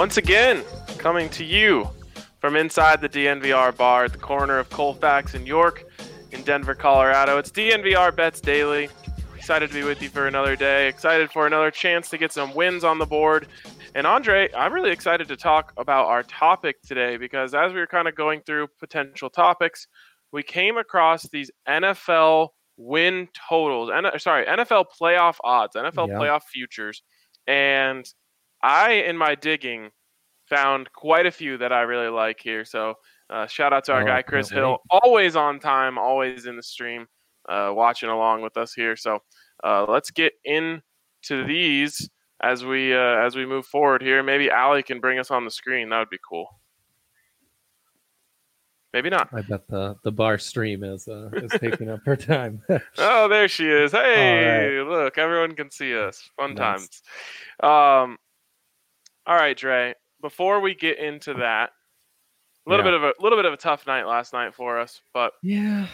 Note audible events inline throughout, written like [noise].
Once again, coming to you from inside the DNVR bar at the corner of Colfax and York in Denver, Colorado. It's DNVR Bets Daily. Excited to be with you for another day. Excited for another chance to get some wins on the board. And Andre, I'm really excited to talk about our topic today because as we were kind of going through potential topics, we came across these NFL win totals, N- sorry, NFL playoff odds, NFL Yeah. playoff futures. And I, in my digging, found quite a few that I really like here. So uh, shout out to our Oh, guy Chris Hill, always on time, always in the stream, uh, watching along with us here. So uh, let's get into these as we uh, as we move forward here. Maybe Allie can bring us on the screen. That would be cool. Maybe not. I bet the the bar stream is uh, is taking up her time. [laughs] Oh, there she is. Hey, look, everyone can see us. Fun Nice. times. Um, all right, Dre. Before we get into that, a little Yeah. bit of a little bit of a tough night last night for us, but yeah.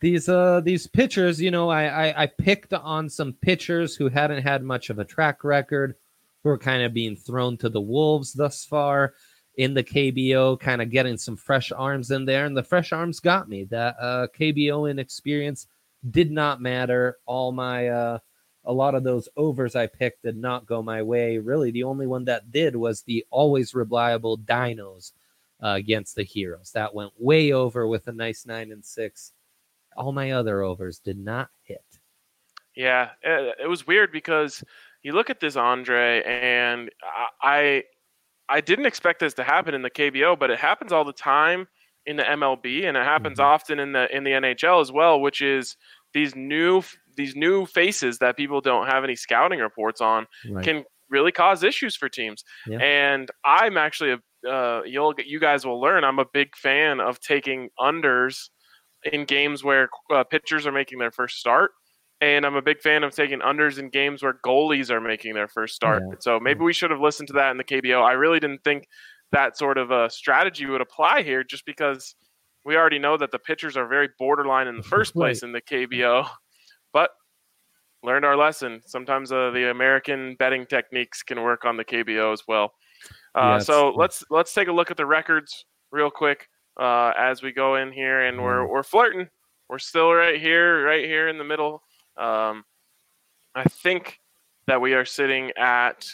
These uh these pitchers, you know, I, I I picked on some pitchers who hadn't had much of a track record, who are kind of being thrown to the wolves thus far in the KBO, kind of getting some fresh arms in there, and the fresh arms got me. That uh KBO inexperience did not matter. All my uh a lot of those overs I picked did not go my way. Really, the only one that did was the always reliable dinos uh, against the heroes. That went way over with a nice nine and six. All my other overs did not hit. Yeah, it, it was weird because you look at this Andre, and I, I I didn't expect this to happen in the KBO, but it happens all the time in the MLB, and it happens Mhm. often in the in the NHL as well, which is these new these new faces that people don't have any scouting reports on Right. can really cause issues for teams. Yeah. And I'm actually a uh, you'll you guys will learn I'm a big fan of taking unders in games where uh, pitchers are making their first start. And I'm a big fan of taking unders in games where goalies are making their first start. Yeah. So maybe we should have listened to that in the KBO. I really didn't think that sort of a strategy would apply here just because we already know that the pitchers are very borderline in the [laughs] first place in the KBO. Learned our lesson. Sometimes uh, the American betting techniques can work on the KBO as well. Uh, Yeah, so let's let's take a look at the records real quick uh, as we go in here, and we're Mm. we're flirting. We're still right here, right here in the middle. Um, I think that we are sitting at.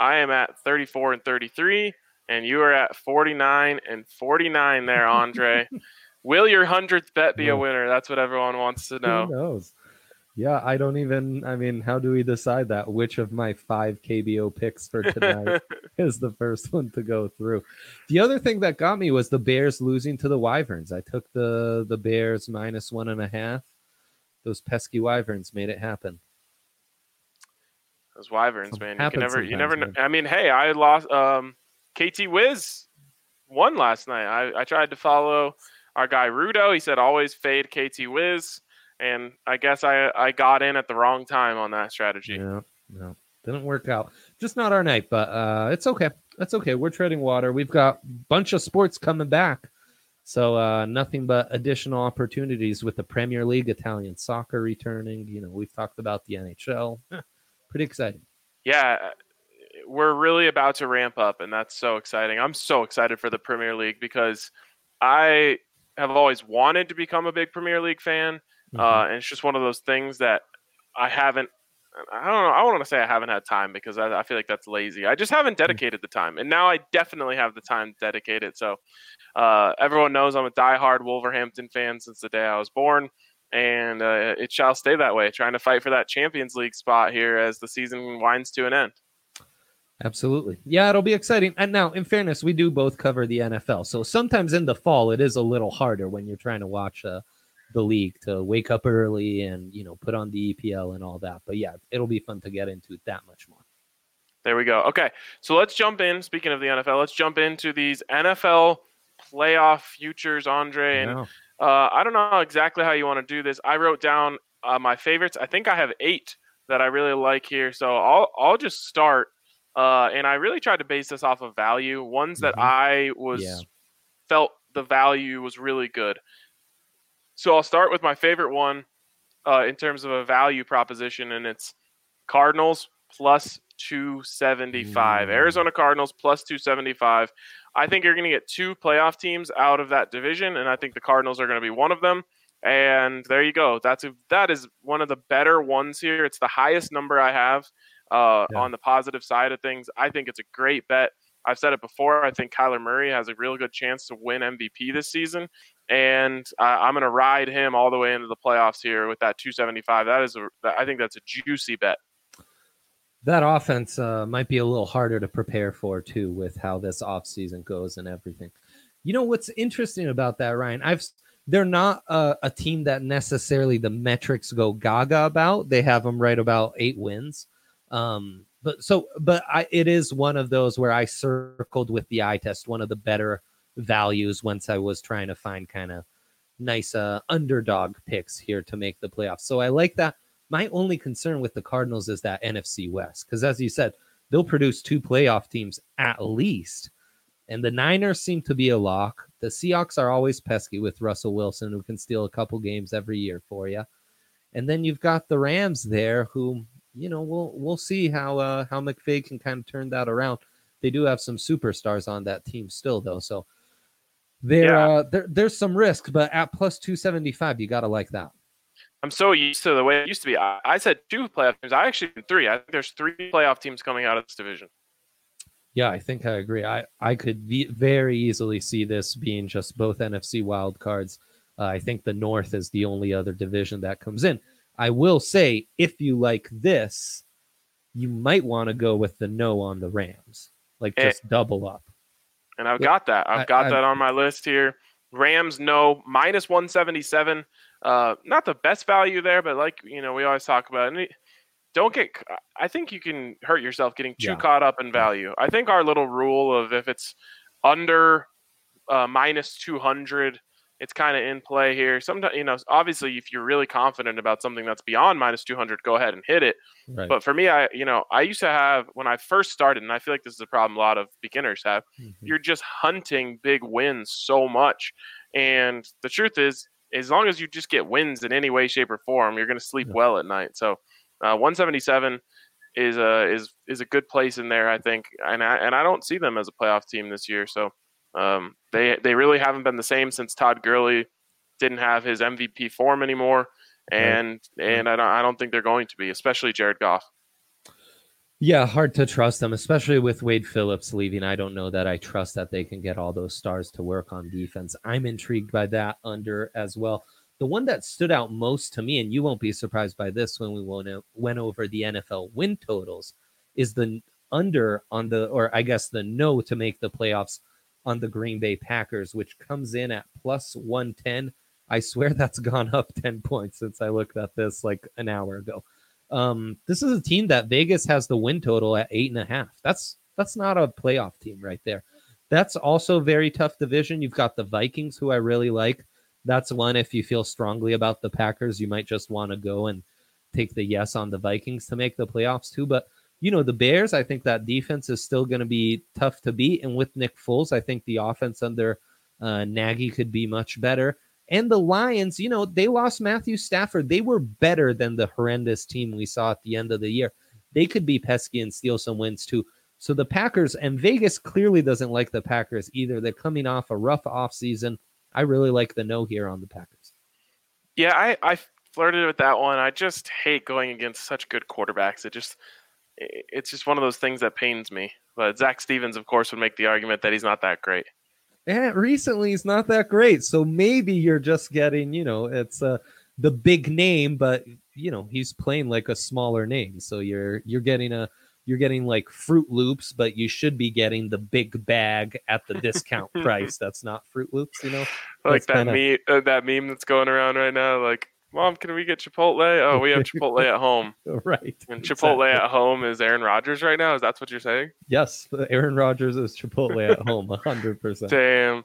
I am at 34 and 33, and you are at 49 and 49 there, Andre. [laughs] Will your hundredth bet be a winner? That's what everyone wants to know. Who knows? Yeah, I don't even. I mean, how do we decide that? Which of my five KBO picks for tonight [laughs] is the first one to go through? The other thing that got me was the Bears losing to the Wyverns. I took the the Bears minus one and a half. Those pesky Wyverns made it happen. Those wyverns, Something man. You can never, you never. Know. I mean, hey, I lost. Um, KT Wiz won last night. I, I tried to follow our guy Rudo. He said always fade KT Wiz, and I guess I I got in at the wrong time on that strategy. Yeah, no, didn't work out. Just not our night, but uh, it's okay. That's okay. We're treading water. We've got a bunch of sports coming back. So uh, nothing but additional opportunities with the Premier League, Italian soccer returning. You know, we've talked about the NHL. Pretty exciting. yeah, we're really about to ramp up, and that's so exciting. I'm so excited for the Premier League because I have always wanted to become a big Premier League fan, Mhm. uh, and it's just one of those things that I haven't. I don't know. I don't want to say I haven't had time because I, I feel like that's lazy. I just haven't dedicated the time, and now I definitely have the time to dedicate it. So uh, everyone knows I'm a diehard Wolverhampton fan since the day I was born, and uh, it shall stay that way. Trying to fight for that Champions League spot here as the season winds to an end. Absolutely. Yeah, it'll be exciting. And now, in fairness, we do both cover the NFL. So sometimes in the fall, it is a little harder when you're trying to watch uh, the league to wake up early and, you know, put on the EPL and all that. But yeah, it'll be fun to get into that much more. There we go. Okay, so let's jump in. Speaking of the NFL, let's jump into these NFL playoff futures, Andre. And uh, I don't know exactly how you want to do this. I wrote down uh, my favorites. I think I have eight that I really like here. So I'll I'll just start. Uh, and I really tried to base this off of value. Ones that Mhm. I was Yeah. felt the value was really good. So I'll start with my favorite one uh, in terms of a value proposition, and it's Cardinals plus 275. Ooh. Arizona Cardinals plus 275. I think you're going to get two playoff teams out of that division, and I think the Cardinals are going to be one of them. And there you go. That's a, that is one of the better ones here. It's the highest number I have uh, Yeah. on the positive side of things. I think it's a great bet. I've said it before. I think Kyler Murray has a real good chance to win MVP this season, and I'm going to ride him all the way into the playoffs here with that 275. That is, a, I think that's a juicy bet. That offense uh, might be a little harder to prepare for too, with how this offseason goes and everything. You know what's interesting about that, Ryan? I've they're not a, a team that necessarily the metrics go gaga about. They have them right about eight wins. Um, but so, but I, it is one of those where I circled with the eye test, one of the better values once I was trying to find kind of nice uh, underdog picks here to make the playoffs. So I like that. My only concern with the Cardinals is that NFC West, because as you said, they'll produce two playoff teams at least. And the Niners seem to be a lock. The Seahawks are always pesky with Russell Wilson, who can steal a couple games every year for you. And then you've got the Rams there, who you know we'll we'll see how uh, how McVay can kind of turn that around. They do have some superstars on that team still, though, so there Yeah. uh, there there's some risk. But at plus two seventy five, you gotta like that. I'm so used to the way it used to be. I, I said two playoff teams. I actually three. I think there's three playoff teams coming out of this division. Yeah, I think I agree. I I could ve- very easily see this being just both NFC wild cards. Uh, I think the North is the only other division that comes in. I will say, if you like this, you might want to go with the no on the Rams, like Eh. just double up. And I've got that. I've got I- that on my list here. Rams, no, minus 177. Uh, not the best value there, but like, you know, we always talk about it. Don't get, I think you can hurt yourself getting too Yeah. caught up in value. I think our little rule of if it's under uh, minus 200, it's kind of in play here. Sometimes, you know, obviously, if you're really confident about something that's beyond minus 200, go ahead and hit it. Right. But for me, I, you know, I used to have, when I first started, and I feel like this is a problem a lot of beginners have Mhm. you're just hunting big wins so much. And the truth is, as long as you just get wins in any way, shape, or form, you're going to sleep Yeah. well at night. So, uh, 177 is a is is a good place in there, I think. And I and I don't see them as a playoff team this year. So, um, they they really haven't been the same since Todd Gurley didn't have his MVP form anymore. Right. And and I don't I don't think they're going to be, especially Jared Goff. Yeah, hard to trust them, especially with Wade Phillips leaving. I don't know that I trust that they can get all those stars to work on defense. I'm intrigued by that under as well. The one that stood out most to me, and you won't be surprised by this when we went over the NFL win totals, is the under on the, or I guess the no to make the playoffs on the Green Bay Packers, which comes in at plus 110. I swear [laughs] that's gone up 10 points since I looked at this like an hour ago. Um, this is a team that Vegas has the win total at eight and a half. That's that's not a playoff team right there. That's also very tough division. You've got the Vikings, who I really like. That's one if you feel strongly about the Packers, you might just want to go and take the yes on the Vikings to make the playoffs too. But you know, the Bears, I think that defense is still going to be tough to beat. And with Nick Foles, I think the offense under uh, Nagy could be much better. And the Lions, you know, they lost Matthew Stafford. They were better than the horrendous team we saw at the end of the year. They could be pesky and steal some wins too. So the Packers and Vegas clearly doesn't like the Packers either. They're coming off a rough offseason. I really like the no here on the Packers. Yeah, I, I flirted with that one. I just hate going against such good quarterbacks. It just it's just one of those things that pains me. But Zach Stevens, of course, would make the argument that he's not that great. And recently he's not that great. So maybe you're just getting, you know, it's uh the big name, but you know, he's playing like a smaller name. So you're you're getting a you're getting like Froot Loops, but you should be getting the big bag at the discount [laughs] price. That's not Froot Loops, you know. Like That's that kinda- meme, uh, that meme that's going around right now. Like, Mom, can we get Chipotle? Oh, we have Chipotle at home. [laughs] Right. And Chipotle exactly. at home is Aaron Rodgers right now. Is that what you're saying? Yes, Aaron Rodgers is Chipotle at home, hundred percent. Damn.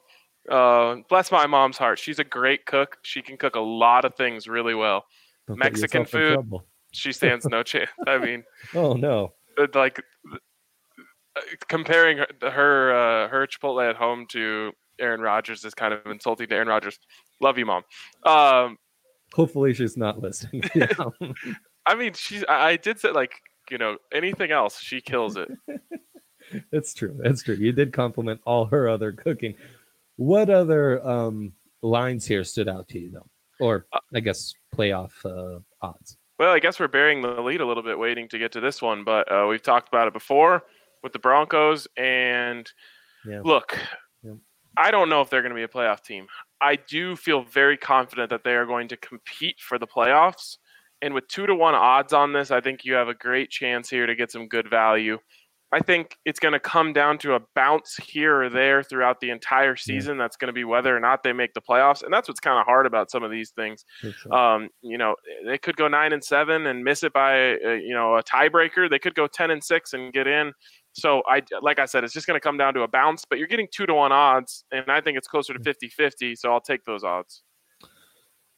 Uh, bless my mom's heart. She's a great cook. She can cook a lot of things really well. Mexican food. She stands no chance. I mean, [laughs] Oh no. uh, like uh, comparing her her, uh, her Chipotle at home to Aaron Rodgers is kind of insulting to Aaron Rodgers. Love you, mom. Um, Hopefully she's not listening. [laughs] Yeah. I mean, she's. I, I did say like you know, anything else, she kills it. [laughs] it's true. It's true. You did compliment all her other cooking. What other um, lines here stood out to you, though? Or Uh, I guess playoff uh, odds. Well, I guess we're bearing the lead a little bit, waiting to get to this one, but uh, we've talked about it before with the Broncos. And Yeah. look, Yeah. I don't know if they're going to be a playoff team. I do feel very confident that they are going to compete for the playoffs. And with two to one odds on this, I think you have a great chance here to get some good value. I think it's going to come down to a bounce here or there throughout the entire season. That's going to be whether or not they make the playoffs. And that's what's kind of hard about some of these things. Sure. Um, you know, they could go nine and seven and miss it by uh, you know a tiebreaker. They could go ten and six and get in. So I like I said, it's just going to come down to a bounce. But you're getting two to one odds, and I think it's closer to mm. 50-50, So I'll take those odds.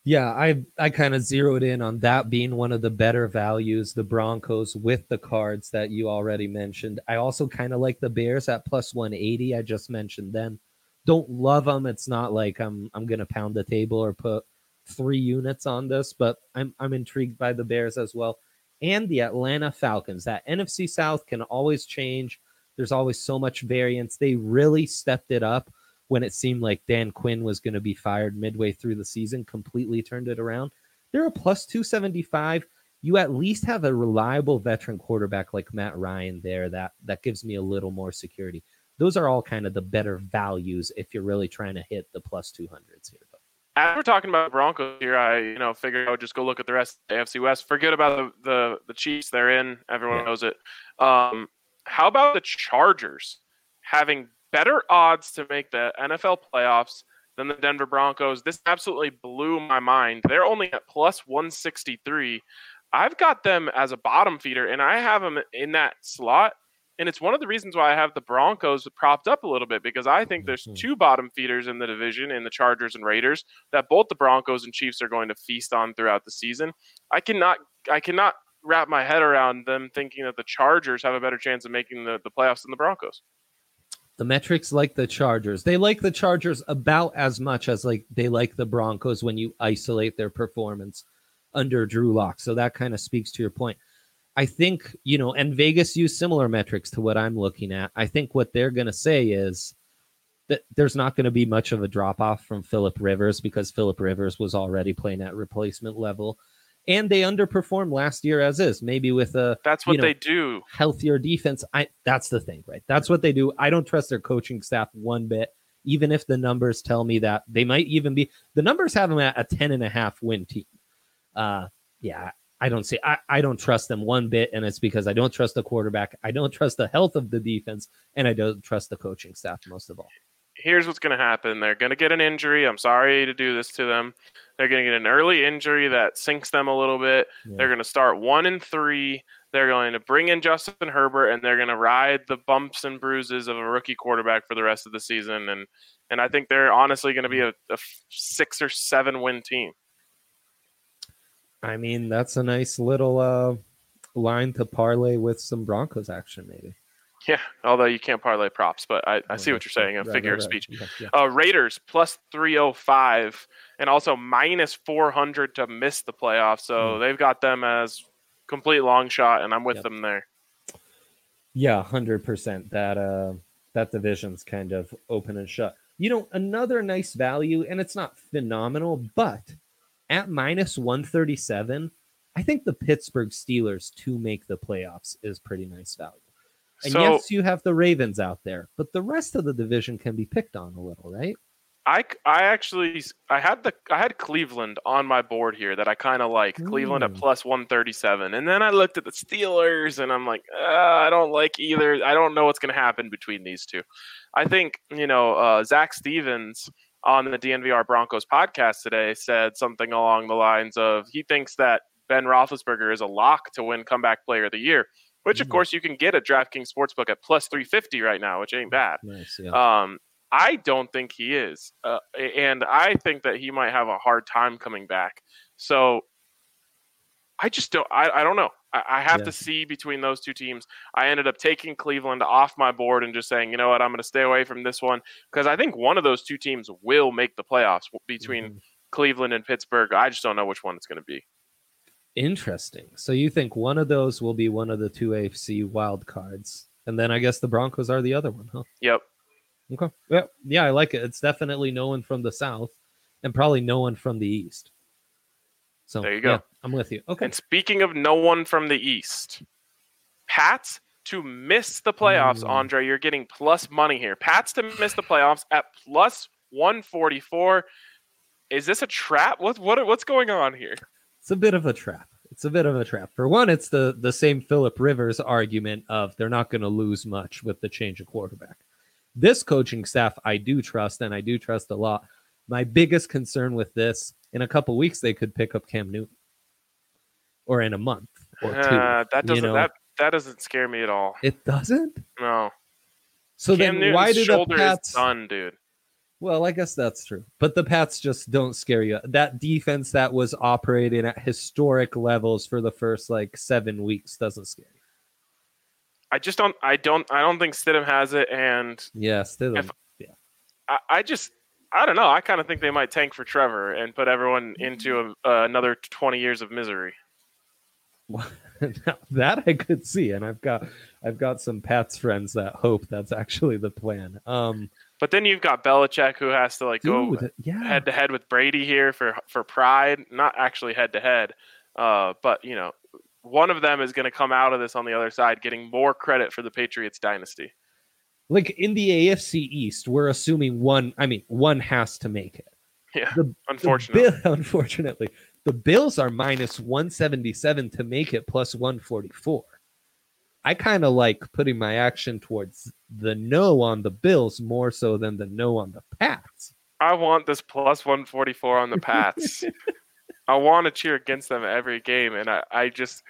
Yeah, I I kind of zeroed in on that being one of the better values, the Broncos with the cards that you already mentioned. I also kind of like the Bears at plus 180. I just mentioned them. Don't love them. It's not like I'm I'm gonna pound the table or put three units on this, but I'm I'm intrigued by the Bears as well. And the Atlanta Falcons. That NFC South can always change. There's always so much variance. They really stepped it up when it seemed like Dan Quinn was going to be fired midway through the season, completely turned it around. They're a plus 275. You at least have a reliable veteran quarterback like Matt Ryan there that that gives me a little more security. Those are all kind of the better values if you're really trying to hit the plus 200s here. As we're talking about Broncos here, I you know figured I would just go look at the rest of the AFC West. Forget about the the, the Chiefs; they're in. Everyone Yeah. knows it. Um, how about the Chargers having better odds to make the NFL playoffs than the Denver Broncos? This absolutely blew my mind. They're only at plus 163. I've got them as a bottom feeder, and I have them in that slot. And it's one of the reasons why I have the Broncos propped up a little bit because I think there's Mhm. two bottom feeders in the division in the Chargers and Raiders that both the Broncos and Chiefs are going to feast on throughout the season. I cannot I cannot wrap my head around them thinking that the Chargers have a better chance of making the, the playoffs than the Broncos. The metrics like the Chargers. They like the Chargers about as much as like they like the Broncos when you isolate their performance under Drew Lock. So that kind of speaks to your point. I think, you know, and Vegas use similar metrics to what I'm looking at. I think what they're going to say is that there's not going to be much of a drop off from Philip Rivers because Philip Rivers was already playing at replacement level. And they underperformed last year as is, maybe with a That's what You know, they do. healthier defense. I that's the thing, right? That's what they do. I don't trust their coaching staff one bit, even if the numbers tell me that they might even be the numbers have them at a 10 and a half win team. Uh yeah, I don't see I, I don't trust them one bit, and it's because I don't trust the quarterback, I don't trust the health of the defense, and I don't trust the coaching staff most of all. Here's what's going to happen. They're going to get an injury. I'm sorry to do this to them. They're going to get an early injury that sinks them a little bit. Yeah. They're going to start one and three. They're going to bring in Justin Herbert, and they're going to ride the bumps and bruises of a rookie quarterback for the rest of the season. And and I think they're honestly going to be mm-hmm. a, a six or seven win team. I mean, that's a nice little uh line to parlay with some Broncos action, maybe. Yeah, although you can't parlay props, but I, I Oh, see what you're saying. A figure right, of right. speech. Yeah, yeah. Uh, Raiders plus 305 and also minus 400 to miss the playoffs. So Hmm. they've got them as complete long shot, and I'm with Yep. them there. Yeah, hundred percent. That uh that division's kind of open and shut. You know, another nice value, and it's not phenomenal, but at minus one thirty seven, I think the Pittsburgh Steelers to make the playoffs is pretty nice value. And So yes, you have the Ravens out there, but the rest of the division can be picked on a little, right? I, I actually I had the I had Cleveland on my board here that I kind of like Cleveland at Mm. plus 137 and then I looked at the Steelers and I'm like uh, I don't like either I don't know what's going to happen between these two I think you know uh, Zach Stevens on the DNVR Broncos podcast today said something along the lines of he thinks that Ben Roethlisberger is a lock to win comeback player of the year which of Mm. course you can get at DraftKings Sportsbook at plus 350 right now which ain't bad Nice, yeah. um, I don't think he is, uh, and I think that he might have a hard time coming back. So I just don't. I, I don't know. I, I have Yeah. to see between those two teams. I ended up taking Cleveland off my board and just saying, you know what, I'm going to stay away from this one because I think one of those two teams will make the playoffs between Mhm. Cleveland and Pittsburgh. I just don't know which one it's going to be. Interesting. So you think one of those will be one of the two AFC wild cards, and then I guess the Broncos are the other one, huh? Yep. Okay. Yeah, yeah, I like it. It's definitely no one from the south, and probably no one from the east. So There you go. yeah, I'm with you. Okay. And speaking of no one from the East, Pats to miss the playoffs, Mm. Andre, you're getting plus money here. Pats to miss the playoffs at plus 144. Is this a trap? What what what's going on here? It's a bit of a trap. It's a bit of a trap. For one, it's the the same Philip Rivers argument of they're not going to lose much with the change of quarterback. This coaching staff I do trust and I do trust a lot. My biggest concern with this in a couple weeks they could pick up Cam Newton. Or in a month or two. Uh, that doesn't know. that that doesn't scare me at all. It doesn't? No. So Cam then Newton's why do the Pats done, dude. Well, I guess that's true. But the Pats just don't scare you. That defense that was operating at historic levels for the first like seven weeks doesn't scare you. I just don't I don't I don't think Stidham has it and Yeah, Stidham. If- I, I just I don't know. I kind of think they might tank for Trevor and put everyone into a, uh, another 20 years of misery. [laughs] that I could see, and I've got I've got some Pats friends that hope that's actually the plan. Um, But then you've got Belichick who has to like go dude, yeah, head to head with Brady here for for pride, not actually head to head. Uh, but you know, one of them is going to come out of this on the other side getting more credit for the Patriots dynasty. Like in the AFC East, we're assuming one. I mean, one has to make it. Yeah, The, the unfortunately. Bill- [laughs] unfortunately, the Bills are minus one seventy seven to make it plus one forty four. I kind of like putting my action towards the no on the Bills more so than the no on the Pats. I want this plus 144 on the Pats. [laughs] I want to cheer against them every game, and I, I just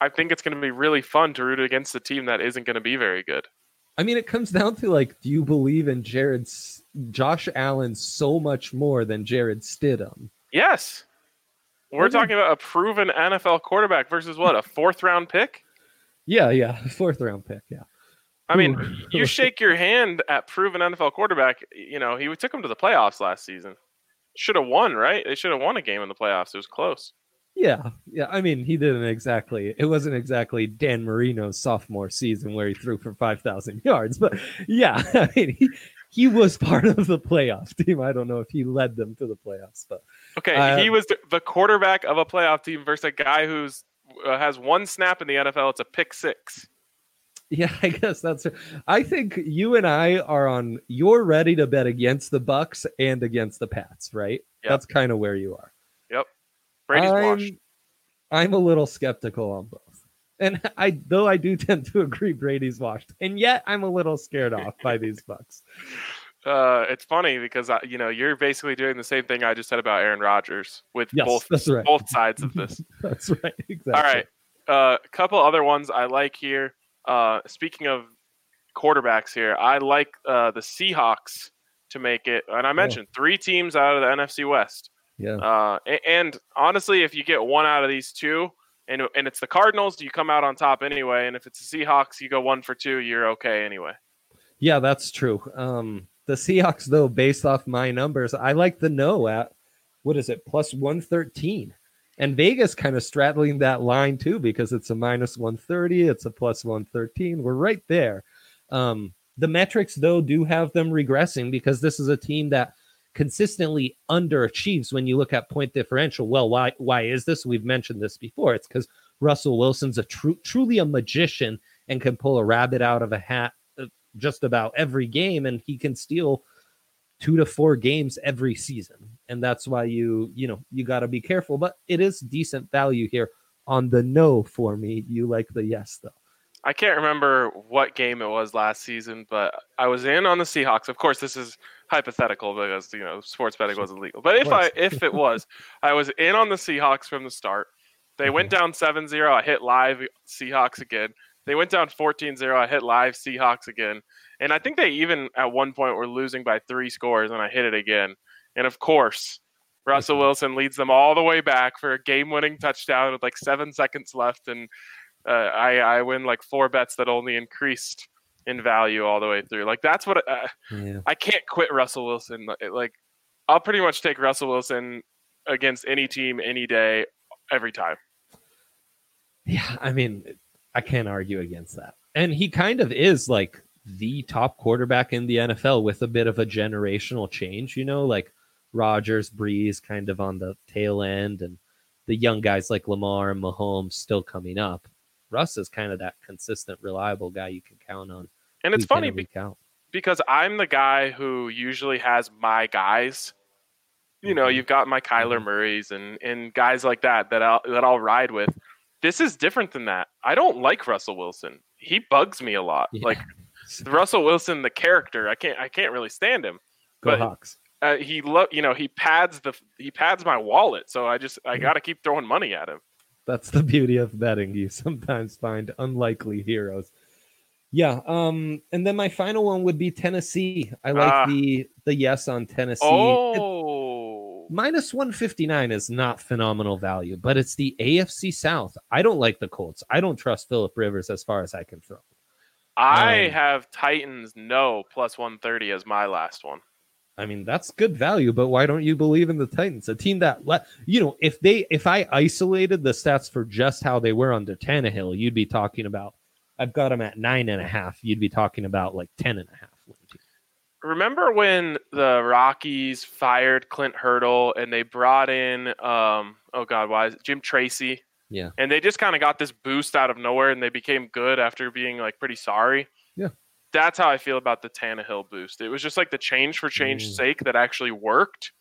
I think it's going to be really fun to root against a team that isn't going to be very good. I mean, it comes down to like, do you believe in Jared's Josh Allen so much more than Jarrett Stidham? Yes, we're talking about a proven NFL quarterback versus what a fourth round pick. Yeah, yeah, [laughs] fourth round pick. Yeah, I mean, you shake your hand at proven NFL quarterback. You know, he took him to the playoffs last season. Should have won, right? They should have won a game in the playoffs. It was close. Yeah, yeah. I mean, he didn't exactly. It wasn't exactly Dan Marino's sophomore season where he threw for five thousand [laughs] yards, but yeah, [laughs] I mean, he he was part of the playoff team. I don't know if he led them to the playoffs, but Okay, Uh, he was the- quarterback of a playoff team versus a guy who's uh, has one snap in the NFL. It's a pick six. Yeah, [laughs] I guess that's. I think you and I are on. You're ready to bet against the Bucs and against the Pats, right? Yep. That's kind of where you are. Brady's I'm, washed. I'm a little skeptical on both, and [laughs] I though I do [laughs] tend to agree Brady's washed, and yet I'm a little scared off by [laughs] these Bucs. Uh, it's funny because I, you know you're basically doing the same thing I just said about Aaron Rodgers with Yes, both that's right. both sides of this. That's right. Exactly. All right, uh, a couple other ones I like here. Uh, speaking of quarterbacks here, I like uh, the Seahawks to make it, and I mentioned three teams out of the NFC West. Yeah. Uh, a- and honestly, if you get one out of these two, and and it's the Cardinals, you come out on top anyway. And if it's the Seahawks, you go one for two, you're okay anyway. Yeah, that's true. Um, the Seahawks, though, based off my numbers, I like the no at what is it, plus 113. And Vegas kind of straddling that line too, because it's a minus 130, it's a plus 113. We're right there. Um, the metrics, though, do have them regressing because this is a team that consistently underachieves when you look at point differential. Well, why why is this? We've mentioned this before. It's because Russell Wilson's a truly a magician and can pull a rabbit out of a hat uh, just about every game, and he can steal two to four games every season. And that's why you you know you got to be careful. But it is decent value here on the no for me. You like the yes though. I can't remember what game it was last season, but I was in on the Seahawks. Of course, this is hypothetical because you know sports betting wasn't legal. But if I if it was, [laughs] I was in on the Seahawks from the start. They went down 7-0. I hit live Seahawks again. They went down 14-0. I hit live Seahawks again. And I think they even at one point were losing by three scores, and I hit it again. And of course, Russell Wilson leads them all the way back for a game-winning touchdown with like seven seconds left, and uh, I I win like four bets that only increased in value all the way through. Like that's what uh, Yeah. I can't quit Russell Wilson. Like- I'll pretty much take Russell Wilson against any team any day every time. Yeah, I mean, I can't argue against that. And he kind of is like the top quarterback in the NFL with a bit of a generational change, you know, like Rodgers, Brees kind of on the tail end, and the young guys like Lamar and Mahomes still coming up. Russ is kind of that consistent, reliable guy you can count on. And it's funny be- because I'm the guy who usually has my guys. You know, Mhm. you've got my Kyler Mhm. Murrays and and guys like that that I'll that I'll ride with. This is different than that. I don't like Russell Wilson. He bugs me a lot. Yeah. Like [laughs] Russell Wilson, the character, I can't I can't really stand him. Go but- Hawks. Uh, he lo- you know he pads the he pads my wallet, so I just I Mhm. got to keep throwing money at him. That's the beauty of betting. You sometimes find unlikely heroes. Yeah. Um, and then my final one would be Tennessee. I like Ah. the the yes on Tennessee. It- Oh, minus 159 is not phenomenal value, but it's the AFC South. I don't like the Colts. I don't trust Philip Rivers as far as I can throw. I Um, have Titans no plus one thirty as my last one. I mean, that's good value, but why don't you believe in the Titans? A team that let you know, if they if I isolated the stats for just how they were under Tannehill, you'd be talking about I've got them at nine and a half. You'd be talking about like ten and a half. Remember when the Rockies fired Clint Hurdle and they brought in um oh god why is it Jim Tracy? Yeah. And they just kind of got this boost out of nowhere and they became good after being like pretty sorry. Yeah. That's how I feel about the Tannehill boost. It was just like the change for change's Mm. sake that actually worked.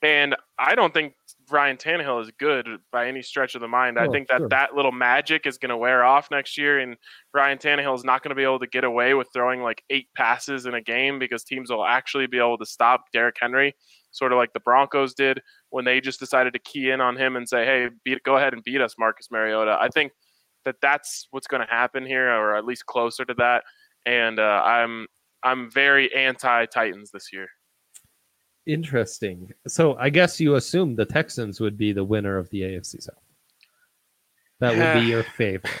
And I don't think Ryan Tannehill is good by any stretch of the mind. I Oh, think that sure. that little magic is going to wear off next year, and Ryan Tannehill is not going to be able to get away with throwing like eight passes in a game because teams will actually be able to stop Derrick Henry, sort of like the Broncos did when they just decided to key in on him and say, "Hey, beat, go ahead and beat us, Marcus Mariota." I think that that's what's going to happen here, or at least closer to that. And uh, I'm I'm very anti Titans this year. Interesting. So I guess you assume the Texans would be the winner of the AFC South. That would be your [laughs] favorite.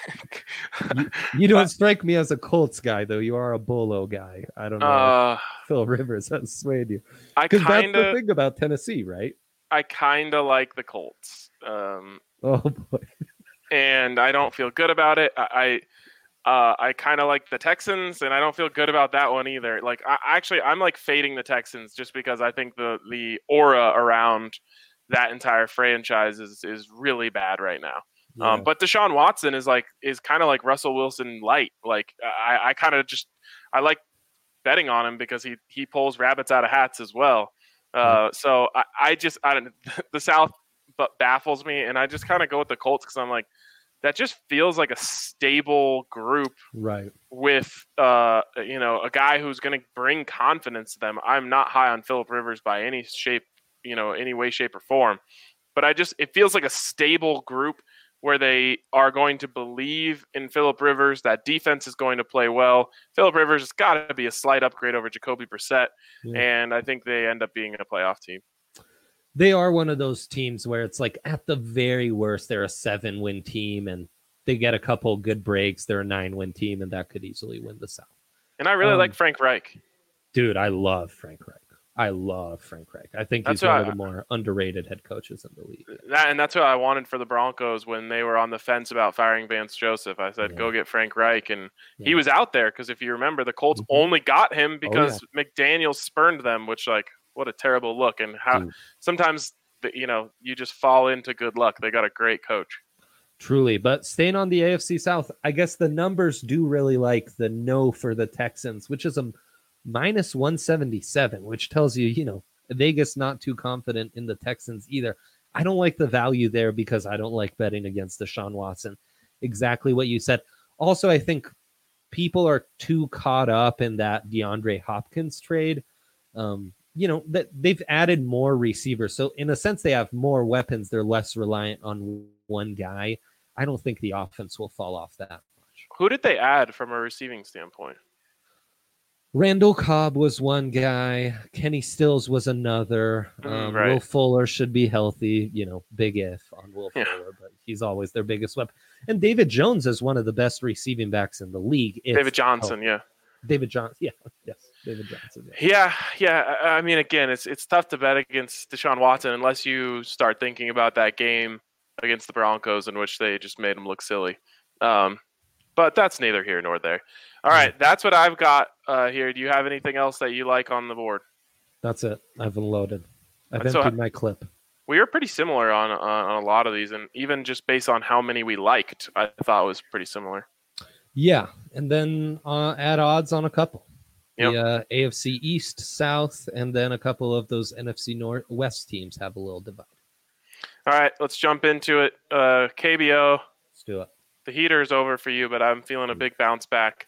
You don't strike me as a Colts guy, though. You are a Bolo guy. I don't know. uh, Phil Rivers has swayed you. I Because that's kind the thing about Tennessee, right? I kind of like the Colts. Um, Oh boy. and I don't feel good about it. I I, uh, I kind of like the Texans, and I don't feel good about that one either. Like, I actually I'm like fading the Texans just because I think the the aura around that entire franchise is is really bad right now. Um, but Deshaun Watson is like is kind of like Russell Wilson light. Like I, I kind of just I like betting on him because he he pulls rabbits out of hats as well. Uh, so I, I just I don't [laughs] the South but baffles me, and I just kind of go with the Colts because I'm like that just feels like a stable group right. with uh you know a guy who's going to bring confidence to them. I'm not high on Philip Rivers by any shape, you know, any way, shape, or form, but I just it feels like a stable group where they are going to believe in Philip Rivers. That defense is going to play well. Philip Rivers has got to be a slight upgrade over Jacoby Brissett, Yeah. and I think they end up being a playoff team. They are one of those teams where it's like at the very worst, they're a seven win team and they get a couple good breaks. They're a nine win team, and that could easily win the South. And I really Um, like Frank Reich. Dude, I love Frank Reich. I love Frank Reich. I think That's he's one why of the more underrated head coaches in the league. That, and that's what I wanted for the Broncos when they were on the fence about firing Vance Joseph. I said, Yeah. go get Frank Reich. And he was out there because if you remember, the Colts Mhm. only got him Oh, yeah. because McDaniel spurned them, which, like, what a terrible look. And how Dude. sometimes, the, you know, you just fall into good luck. They got a great coach. Truly, but staying on the AFC South, I guess the numbers do really like the no for the Texans, which is a minus 177, which tells you, you know, Vegas not too confident in the Texans either. I don't like the value there because I don't like betting against the Deshaun Watson. Exactly what you said. Also, I think people are too caught up in that DeAndre Hopkins trade. Um, you know, that they've added more receivers. So in a sense, they have more weapons. They're less reliant on one guy. I don't think the offense will fall off that much. Who did they add from a receiving standpoint? Randall Cobb was one guy. Kenny Stills was another. Mm, Um, right. Will Fuller should be healthy. You know, big if on Will Yeah. Fuller, but he's always their biggest weapon. And David Jones is one of the best receiving backs in the league. David Johnson, yeah. David Johnson. Yeah. [laughs] Yes. David Johnson. yeah. Yeah. I mean, again, it's it's tough to bet against Deshaun Watson unless you start thinking about that game against the Broncos, in which they just made him look silly. Um, but that's neither here nor there. All right, that's what I've got uh, here. Do you have anything else that you like on the board? That's it. I've unloaded. I've And so- emptied my clip. We were pretty similar on, on on a lot of these, and even just based on how many we liked, I thought was pretty similar. Yeah, and then uh, add odds on a couple. The uh, AFC East, South, and then a couple of those NFC North West teams have a little divide. All right, let's jump into it. Uh, KBO, Let's do it. the heater is over for you, but I'm feeling a big bounce back.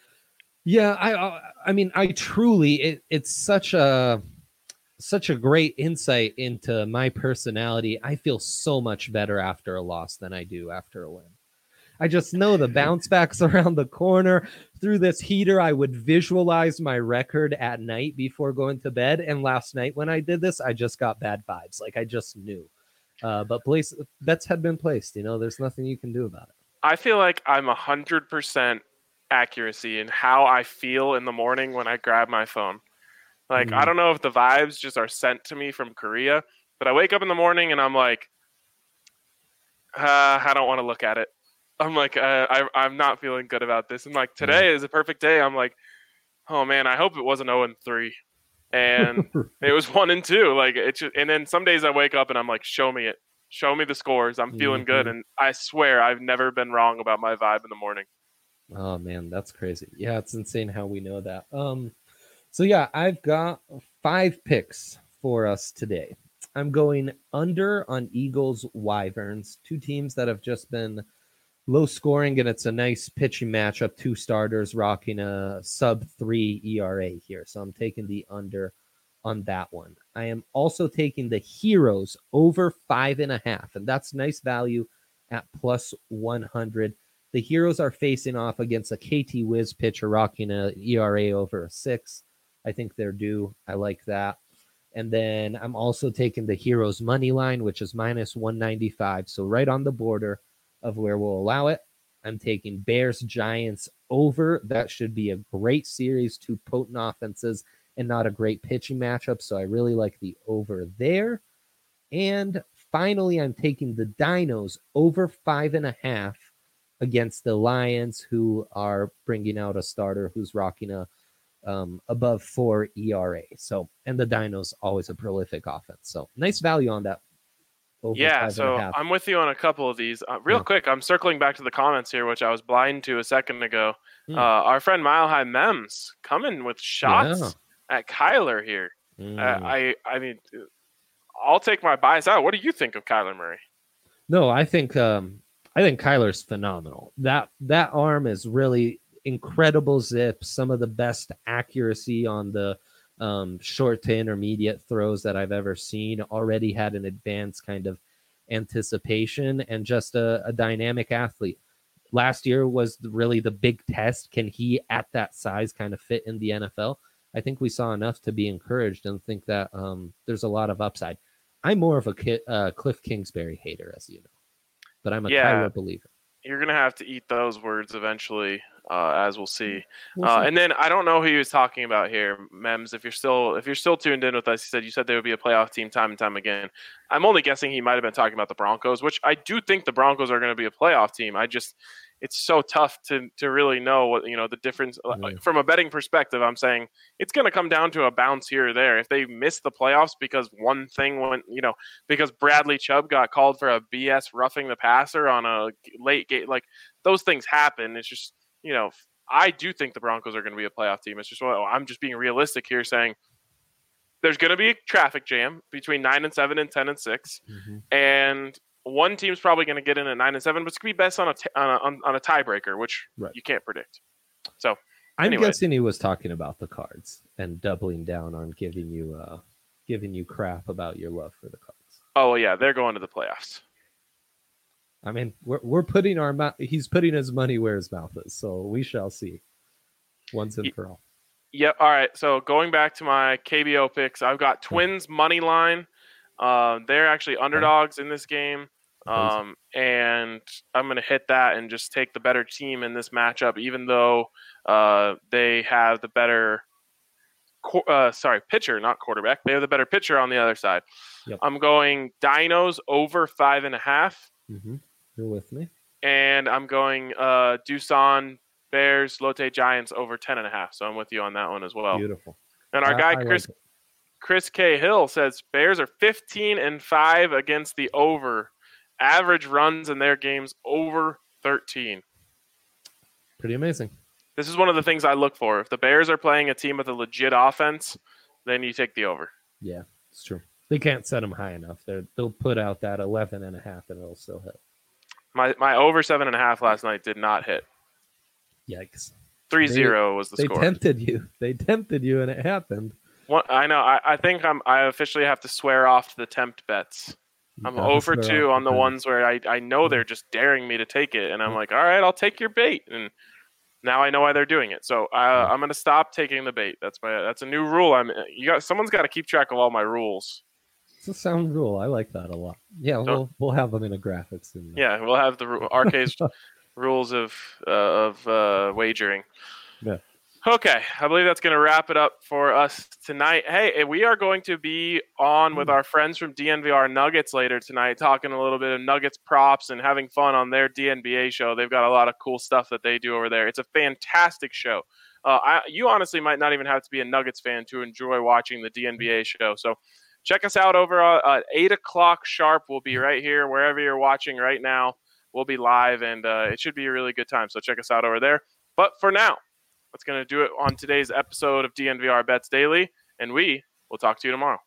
Yeah, I, I, I mean, I truly, it, it's such a, such a great insight into my personality. I feel so much better after a loss than I do after a win. I just know the bounce backs [laughs] around the corner. Through this heater, I would visualize my record at night before going to bed. And last night when I did this, I just got bad vibes. Like I just knew. Uh, but place bets had been placed. You know, there's nothing you can do about it. I feel like I'm a hundred percent accuracy in how I feel in the morning when I grab my phone. Like I Mhm. don't know if the vibes just are sent to me from Korea, but I wake up in the morning and I'm like, uh, I don't want to look at it. I'm like, uh, I, I'm not feeling good about this. And like today is a perfect day. I'm like, oh man, I hope it wasn't 0 and three, and [laughs] it was one and two. Like it just, and then some days I wake up and I'm like, show me it, show me the scores. I'm feeling good, Mhm. and I swear I've never been wrong about my vibe in the morning. Oh man, that's crazy. Yeah, it's insane how we know that. Um so yeah, I've got five picks for us today. I'm going under on Eagles Wyverns, two teams that have just been low scoring and it's a nice pitching matchup, two starters rocking a sub 3 ERA here. So I'm taking the under on that one. I am also taking the Heroes over five and a half, and that's nice value at plus 100. The Heroes are facing off against a KT Wiz pitcher rocking a ERA over a six. I think they're due. I like that. And then I'm also taking the Heroes money line, which is minus 195. So right on the border of where we'll allow it. I'm taking Bears Giants over. That should be a great series, two potent offenses, and not a great pitching matchup. So I really like the over there. And finally, I'm taking the Dinos over five and a half against the Lions, who are bringing out a starter who's rocking a um, above four ERA. So, and the Dinos always a prolific offense. So, nice value on that. Yeah, five and a so. I'm with you on a couple of these. Uh, real Yeah. quick, I'm circling back to the comments here, which I was blind to a second ago. Hmm. Uh, our friend Mile High Mems coming with shots Yeah. at Kyler here. Mm. Uh, I, I mean, I'll take my bias out. What do you think of Kyler Murray? No, I think um I think Kyler's phenomenal. That that arm is really incredible zip, some of the best accuracy on the um, short to intermediate throws that I've ever seen. Already had an advanced kind of anticipation and just a, a dynamic athlete. Last year was really the big test. Can he, at that size, kind of fit in the NFL? I think we saw enough to be encouraged and think that um, there's a lot of upside. I'm more of a uh, Cliff Kingsbury hater, as you know, but I'm a Yeah. Kyler believer. You're gonna have to eat those words eventually, uh, as we'll see. Uh, and then I don't know who he was talking about here, Mems. If you're still if you're still tuned in with us, he said you said they would be a playoff team time and time again. I'm only guessing he might have been talking about the Broncos, which I do think the Broncos are going to be a playoff team. I just it's so tough to to really know what you know the difference uh, from a betting perspective. I'm saying it's going to come down to a bounce here or there. If they miss the playoffs because one thing went, you know, because Bradley Chubb got called for a BS roughing the passer on a late gate, like those things happen. It's just you know I do think the Broncos are going to be a playoff team. It's just well, I'm just being realistic here, saying there's going to be a traffic jam between nine and seven and ten and six, Mhm. and one team's probably going to get in at nine and seven, but it's going to be best on a t- on a, on, on a tiebreaker, which Right. you can't predict. So I'm guessing he was talking about the cards and doubling down on giving you uh giving you crap about your love for the cards. oh yeah, they're going to the playoffs. I mean, we're we're putting our mouth. He's putting his money where his mouth is, so we shall see. Once and for all. Yep. All right. So going back to my KBO picks, I've got Twins money line. Uh, they're actually underdogs in this game, um, and I'm going to hit that and just take the better team in this matchup, even though uh, they have the better. qu- Uh, sorry, pitcher, not quarterback. They have the better pitcher on the other side. Yep. I'm going Dinos over five and a half. Mm-hmm. You're with me. And I'm going uh, Doosan Bears, Lotte Giants over 10.5. So I'm with you on that one as well. Beautiful. And our I- guy, I Chris it. Chris K. Hill says Bears are 15 and 5 against the over. Average runs in their games over 13. Pretty amazing. This is one of the things I look for. If the Bears are playing a team with a legit offense, then you take the over. Yeah, it's true. They can't set them high enough. They're, they'll put out that 11 and a half and it'll still hit. My my over seven and a half last night did not hit. Yikes. 3-0 was the They score. They tempted you. They tempted you and it happened. One, I know. I, I think I'm. I officially have to swear off the tempt bets. I'm over two on the ones where I, I know they're just daring me to take it, and I'm like, all right, I'll take your bait, and now I know why they're doing it. So uh, I'm gonna stop taking the bait. That's my that's a new rule. I'm you got someone's got to keep track of all my rules. It's a sound rule. I like that a lot. Yeah, we'll we'll have them in a graphic soon. Yeah, we'll have the RK's [laughs] rules of uh, of uh, wagering. Yeah. Okay, I believe that's going to wrap it up for us tonight. Hey, eh, we are going to be on with Hmm. our friends from DNVR Nuggets later tonight, talking a little bit of Nuggets props and having fun on their DNBA show. They've got a lot of cool stuff that they do over there. It's a fantastic show. Uh, I, you honestly might not even have to be a Nuggets fan to enjoy watching the DNBA show. So check us out over uh, at 8 o'clock sharp. We'll be right here wherever you're watching right now. We'll be live, and uh, it should be a really good time. So check us out over there. But for now, that's going to do it on today's episode of DNVR Bets Daily, and we will talk to you tomorrow.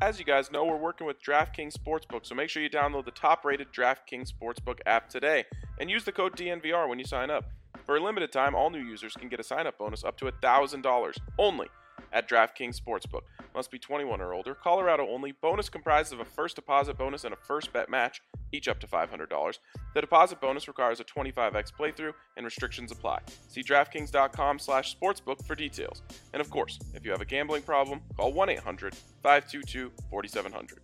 As you guys know, we're working with DraftKings Sportsbook, so make sure you download the top rated DraftKings Sportsbook app today and use the code DNVR when you sign up. For a limited time, all new users can get a sign up bonus up to $1,000 only at DraftKings Sportsbook. Must be 21 or older. Colorado only. Bonus comprised of a first deposit bonus and a first bet match, each up to $500. The deposit bonus requires a 25x playthrough and restrictions apply. See DraftKings.com/sportsbook for details. And of course, if you have a gambling problem, call 1-800-522-4700.